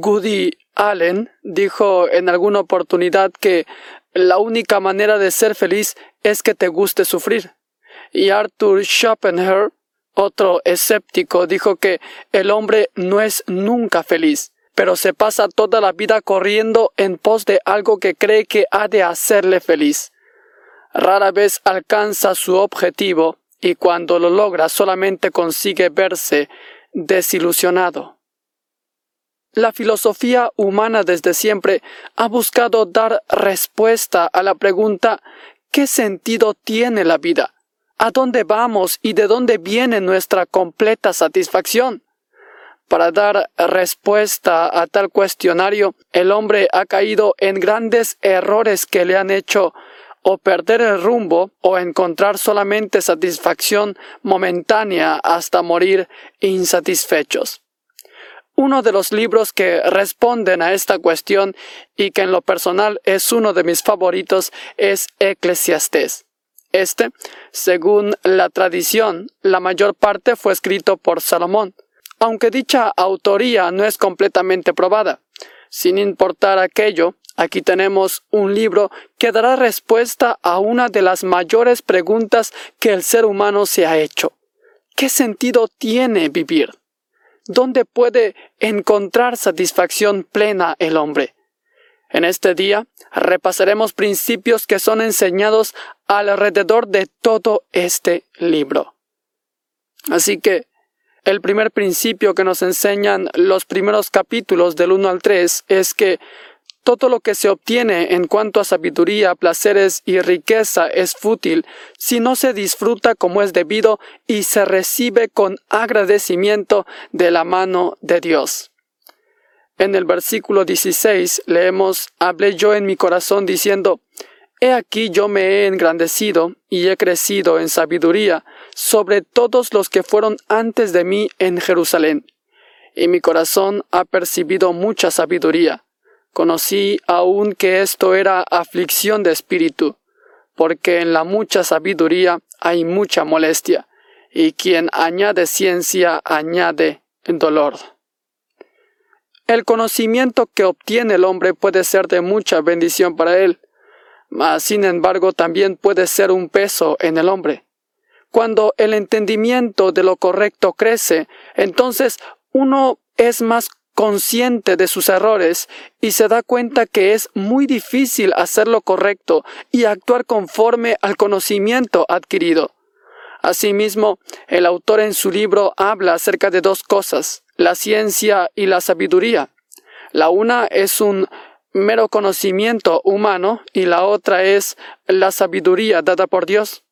Goody Allen dijo en alguna oportunidad que la única manera de ser feliz es que te guste sufrir. Y Arthur Schopenhauer, otro escéptico, dijo que el hombre no es nunca feliz, pero se pasa toda la vida corriendo en pos de algo que cree que ha de hacerle feliz. Rara vez alcanza su objetivo y cuando lo logra solamente consigue verse desilusionado. La filosofía humana desde siempre ha buscado dar respuesta a la pregunta ¿qué sentido tiene la vida? ¿A dónde vamos y de dónde viene nuestra completa satisfacción? Para dar respuesta a tal cuestionario, el hombre ha caído en grandes errores que le han hecho o perder el rumbo o encontrar solamente satisfacción momentánea hasta morir insatisfechos. Uno de los libros que responden a esta cuestión y que en lo personal es uno de mis favoritos es Eclesiastés. Este, según la tradición, la mayor parte fue escrito por Salomón, aunque dicha autoría no es completamente probada. Sin importar aquello, aquí tenemos un libro que dará respuesta a una de las mayores preguntas que el ser humano se ha hecho. ¿Qué sentido tiene vivir? ¿Dónde puede encontrar satisfacción plena el hombre? En este día repasaremos principios que son enseñados alrededor de todo este libro. Así que el primer principio que nos enseñan los primeros capítulos del 1 al 3 es que todo lo que se obtiene en cuanto a sabiduría, placeres y riqueza es fútil. Si no se disfruta como es debido y se recibe con agradecimiento de la mano de Dios. En el versículo 16 leemos, Hablé yo en mi corazón diciendo, He aquí yo me he engrandecido y he crecido en sabiduría sobre todos los que fueron antes de mí en Jerusalén, y mi corazón ha percibido mucha sabiduría Conocí aún que esto era aflicción de espíritu, porque en la mucha sabiduría hay mucha molestia, y quien añade ciencia añade dolor. El conocimiento que obtiene el hombre puede ser de mucha bendición para él, mas sin embargo también puede ser un peso en el hombre. Cuando el entendimiento de lo correcto crece, entonces uno es más consciente de sus errores y se da cuenta que es muy difícil hacer lo correcto y actuar conforme al conocimiento adquirido. Asimismo, el autor en su libro habla acerca de dos cosas, la ciencia y la sabiduría. La una es un mero conocimiento humano y la otra es la sabiduría dada por Dios.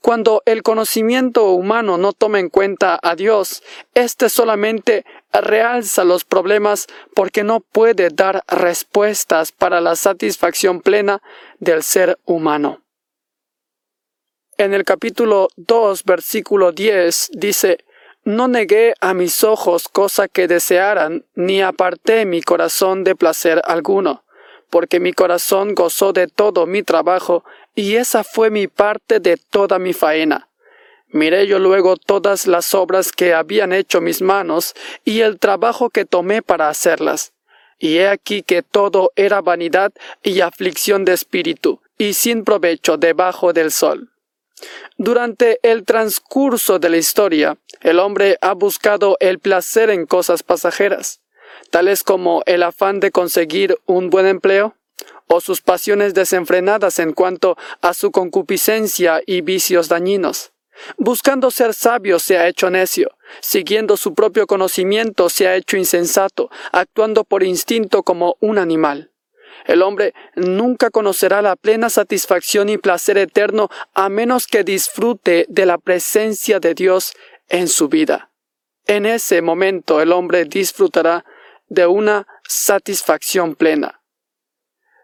Cuando el conocimiento humano no toma en cuenta a Dios, éste solamente realza los problemas porque no puede dar respuestas para la satisfacción plena del ser humano. En el capítulo 2, versículo 10 dice, No negué a mis ojos cosa que desearan, ni aparté mi corazón de placer alguno, porque mi corazón gozó de todo mi trabajo, y esa fue mi parte de toda mi faena. Miré yo luego todas las obras que habían hecho mis manos y el trabajo que tomé para hacerlas. Y he aquí que todo era vanidad y aflicción de espíritu, y sin provecho debajo del sol. Durante el transcurso de la historia, el hombre ha buscado el placer en cosas pasajeras, tales como el afán de conseguir un buen empleo, o sus pasiones desenfrenadas en cuanto a su concupiscencia y vicios dañinos. Buscando ser sabio se ha hecho necio, siguiendo su propio conocimiento se ha hecho insensato, actuando por instinto como un animal. El hombre nunca conocerá la plena satisfacción y placer eterno a menos que disfrute de la presencia de Dios en su vida. En ese momento el hombre disfrutará de una satisfacción plena.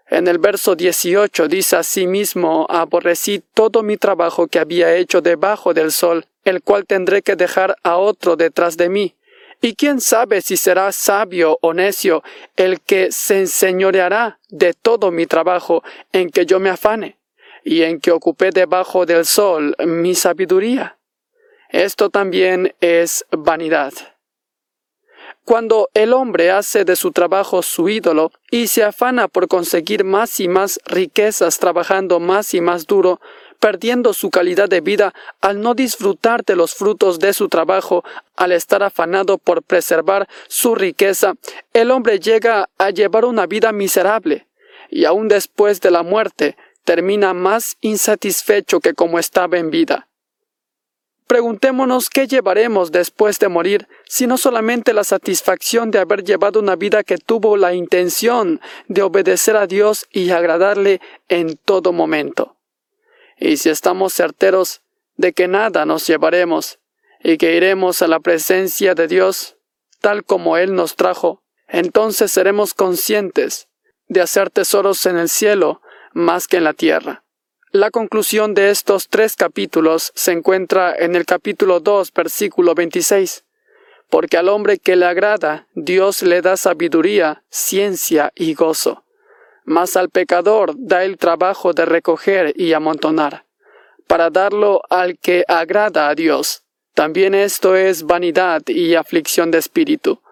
En el verso 18 dice asimismo, aborrecí todo mi trabajo que había hecho debajo del sol, el cual tendré que dejar a otro detrás de mí. Y quién sabe si será sabio o necio el que se enseñoreará de todo mi trabajo en que yo me afane, y en que ocupé debajo del sol mi sabiduría. Esto también es vanidad. Cuando el hombre hace de su trabajo su ídolo y se afana por conseguir más y más riquezas trabajando más y más duro, perdiendo su calidad de vida al no disfrutar de los frutos de su trabajo, al estar afanado por preservar su riqueza, el hombre llega a llevar una vida miserable, y aun después de la muerte termina más insatisfecho que como estaba en vida. Preguntémonos qué llevaremos después de morir, si no solamente la satisfacción de haber llevado una vida que tuvo la intención de obedecer a Dios y agradarle en todo momento. Y si estamos certeros de que nada nos llevaremos y que iremos a la presencia de Dios, tal como Él nos trajo, entonces seremos conscientes de hacer tesoros en el cielo más que en la tierra. La conclusión de estos tres capítulos se encuentra en el capítulo 2, versículo 26. Porque al hombre que le agrada, Dios le da sabiduría, ciencia y gozo. Mas al pecador da el trabajo de recoger y amontonar, para darlo al que agrada a Dios. También esto es vanidad y aflicción de espíritu.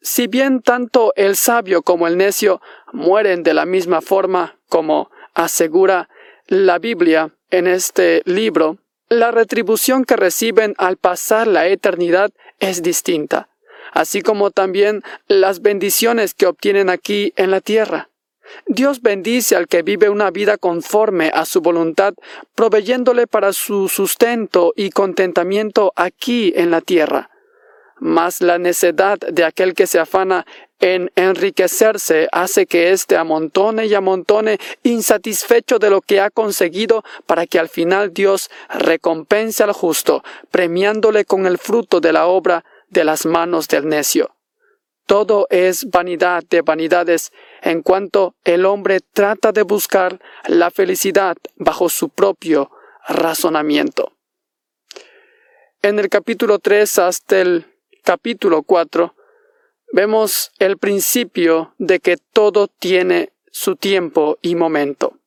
Si bien tanto el sabio como el necio mueren de la misma forma, como asegura la Biblia en este libro, la retribución que reciben al pasar la eternidad es distinta, así como también las bendiciones que obtienen aquí en la tierra. Dios bendice al que vive una vida conforme a su voluntad, proveyéndole para su sustento y contentamiento aquí en la tierra. Mas la necedad de aquel que se afana en enriquecerse hace que éste amontone y amontone insatisfecho de lo que ha conseguido para que al final Dios recompense al justo, premiándole con el fruto de la obra de las manos del necio. Todo es vanidad de vanidades en cuanto el hombre trata de buscar la felicidad bajo su propio razonamiento. En el capítulo 3 hasta el capítulo 4 vemos el principio de que todo tiene su tiempo y momento.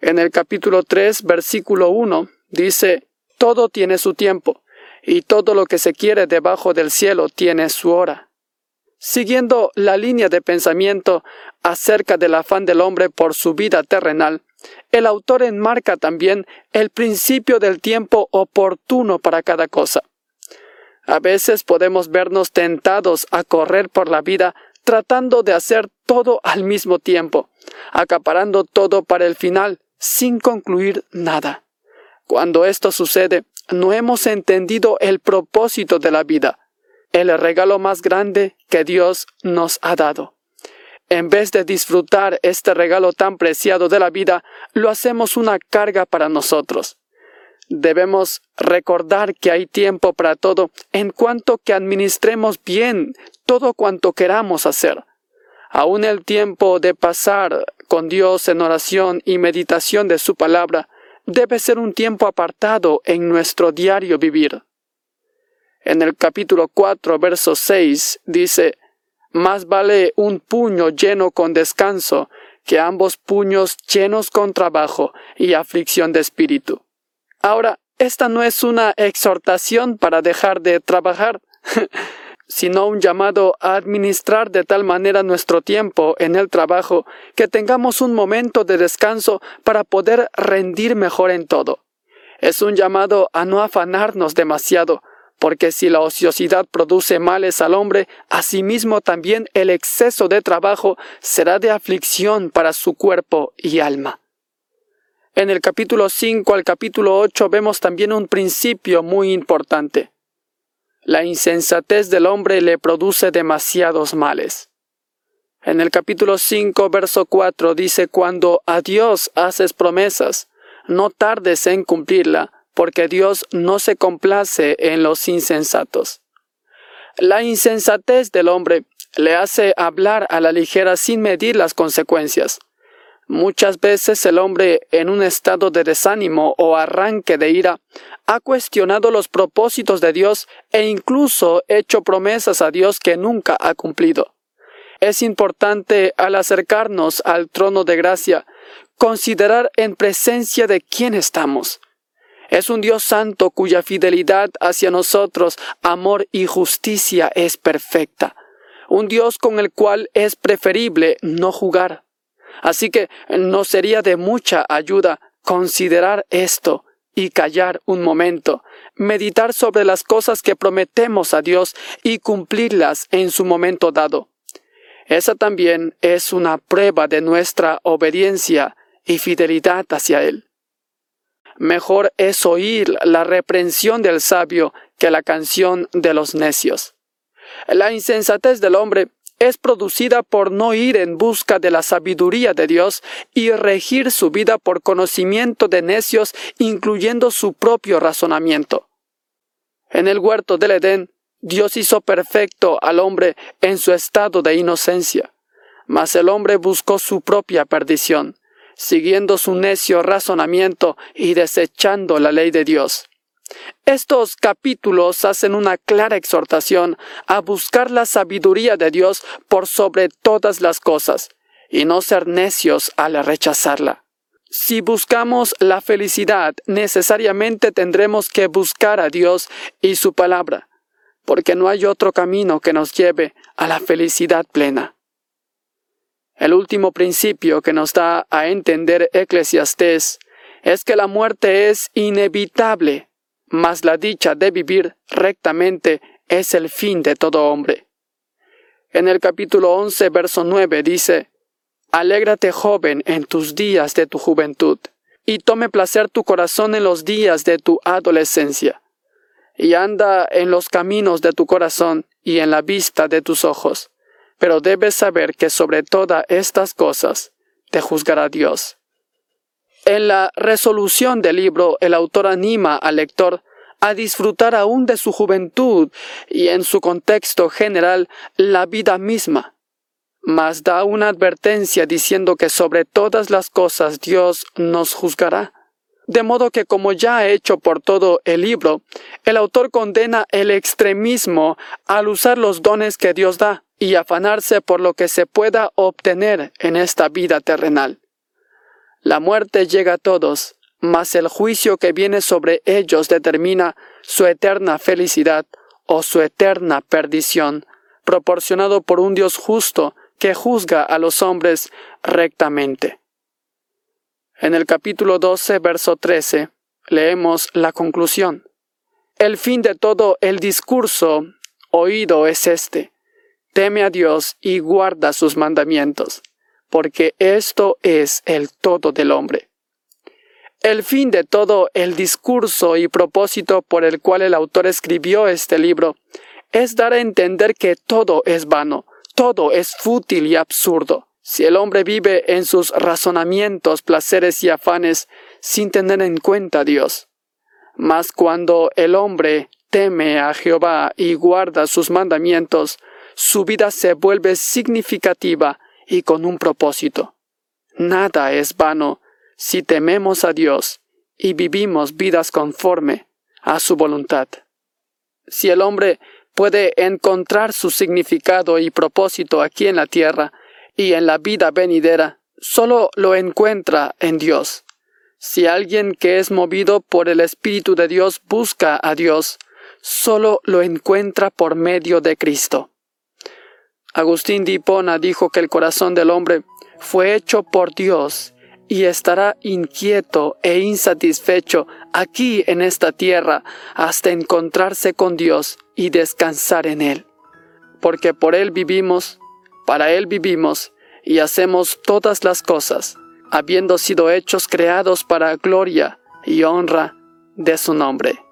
En el capítulo 3, versículo 1, dice, todo tiene su tiempo, y todo lo que se quiere debajo del cielo tiene su hora. Siguiendo la línea de pensamiento acerca del afán del hombre por su vida terrenal, el autor enmarca también el principio del tiempo oportuno para cada cosa. A veces podemos vernos tentados a correr por la vida tratando de hacer todo al mismo tiempo, acaparando todo para el final, sin concluir nada. Cuando esto sucede, no hemos entendido el propósito de la vida, el regalo más grande que Dios nos ha dado. En vez de disfrutar este regalo tan preciado de la vida, lo hacemos una carga para nosotros. Debemos recordar que hay tiempo para todo en cuanto que administremos bien todo cuanto queramos hacer. Aún el tiempo de pasar con Dios en oración y meditación de su palabra debe ser un tiempo apartado en nuestro diario vivir. En el capítulo 4, verso 6 dice, Más vale un puño lleno con descanso que ambos puños llenos con trabajo y aflicción de espíritu. Ahora, esta no es una exhortación para dejar de trabajar, sino un llamado a administrar de tal manera nuestro tiempo en el trabajo que tengamos un momento de descanso para poder rendir mejor en todo. Es un llamado a no afanarnos demasiado, porque si la ociosidad produce males al hombre, asimismo también el exceso de trabajo será de aflicción para su cuerpo y alma. En el capítulo 5 al capítulo 8 vemos también un principio muy importante. La insensatez del hombre le produce demasiados males. En el capítulo 5, verso 4 dice, Cuando a Dios haces promesas, no tardes en cumplirla, porque Dios no se complace en los insensatos. La insensatez del hombre le hace hablar a la ligera sin medir las consecuencias. Muchas veces el hombre, en un estado de desánimo o arranque de ira, ha cuestionado los propósitos de Dios e incluso hecho promesas a Dios que nunca ha cumplido. Es importante, al acercarnos al trono de gracia, considerar en presencia de quién estamos. Es un Dios santo cuya fidelidad hacia nosotros, amor y justicia es perfecta. Un Dios con el cual es preferible no jugar. Así que no sería de mucha ayuda considerar esto y callar un momento, meditar sobre las cosas que prometemos a Dios y cumplirlas en su momento dado. Esa también es una prueba de nuestra obediencia y fidelidad hacia Él. Mejor es oír la reprensión del sabio que la canción de los necios. La insensatez del hombre es producida por no ir en busca de la sabiduría de Dios y regir su vida por conocimiento de necios, incluyendo su propio razonamiento. En el huerto del Edén, Dios hizo perfecto al hombre en su estado de inocencia, mas el hombre buscó su propia perdición, siguiendo su necio razonamiento y desechando la ley de Dios. Estos capítulos hacen una clara exhortación a buscar la sabiduría de Dios por sobre todas las cosas, y no ser necios al rechazarla. Si buscamos la felicidad, necesariamente tendremos que buscar a Dios y su palabra, porque no hay otro camino que nos lleve a la felicidad plena. El último principio que nos da a entender Eclesiastés es que la muerte es inevitable mas la dicha de vivir rectamente es el fin de todo hombre. En el capítulo 11, verso 9 dice, Alégrate joven en tus días de tu juventud, y tome placer tu corazón en los días de tu adolescencia, y anda en los caminos de tu corazón y en la vista de tus ojos, pero debes saber que sobre todas estas cosas te juzgará Dios. En la resolución del libro, el autor anima al lector a disfrutar aún de su juventud y en su contexto general la vida misma. Mas da una advertencia diciendo que sobre todas las cosas Dios nos juzgará. De modo que, como ya ha hecho por todo el libro, el autor condena el extremismo al usar los dones que Dios da y afanarse por lo que se pueda obtener en esta vida terrenal. La muerte llega a todos, mas el juicio que viene sobre ellos determina su eterna felicidad o su eterna perdición, proporcionado por un Dios justo que juzga a los hombres rectamente. En el capítulo 12, verso 13, leemos la conclusión. El fin de todo el discurso oído es este. Teme a Dios y guarda sus mandamientos porque esto es el todo del hombre. El fin de todo el discurso y propósito por el cual el autor escribió este libro es dar a entender que todo es vano, todo es fútil y absurdo. Si el hombre vive en sus razonamientos, placeres y afanes sin tener en cuenta a Dios. Mas cuando el hombre teme a Jehová y guarda sus mandamientos, su vida se vuelve significativa y con un propósito. Nada es vano si tememos a Dios y vivimos vidas conforme a su voluntad. Si el hombre puede encontrar su significado y propósito aquí en la tierra y en la vida venidera, solo lo encuentra en Dios. Si alguien que es movido por el Espíritu de Dios busca a Dios, solo lo encuentra por medio de Cristo. Agustín de Hipona dijo que el corazón del hombre fue hecho por Dios y estará inquieto e insatisfecho aquí en esta tierra hasta encontrarse con Dios y descansar en Él. Porque por Él vivimos, para Él vivimos y hacemos todas las cosas, habiendo sido hechos creados para gloria y honra de su nombre.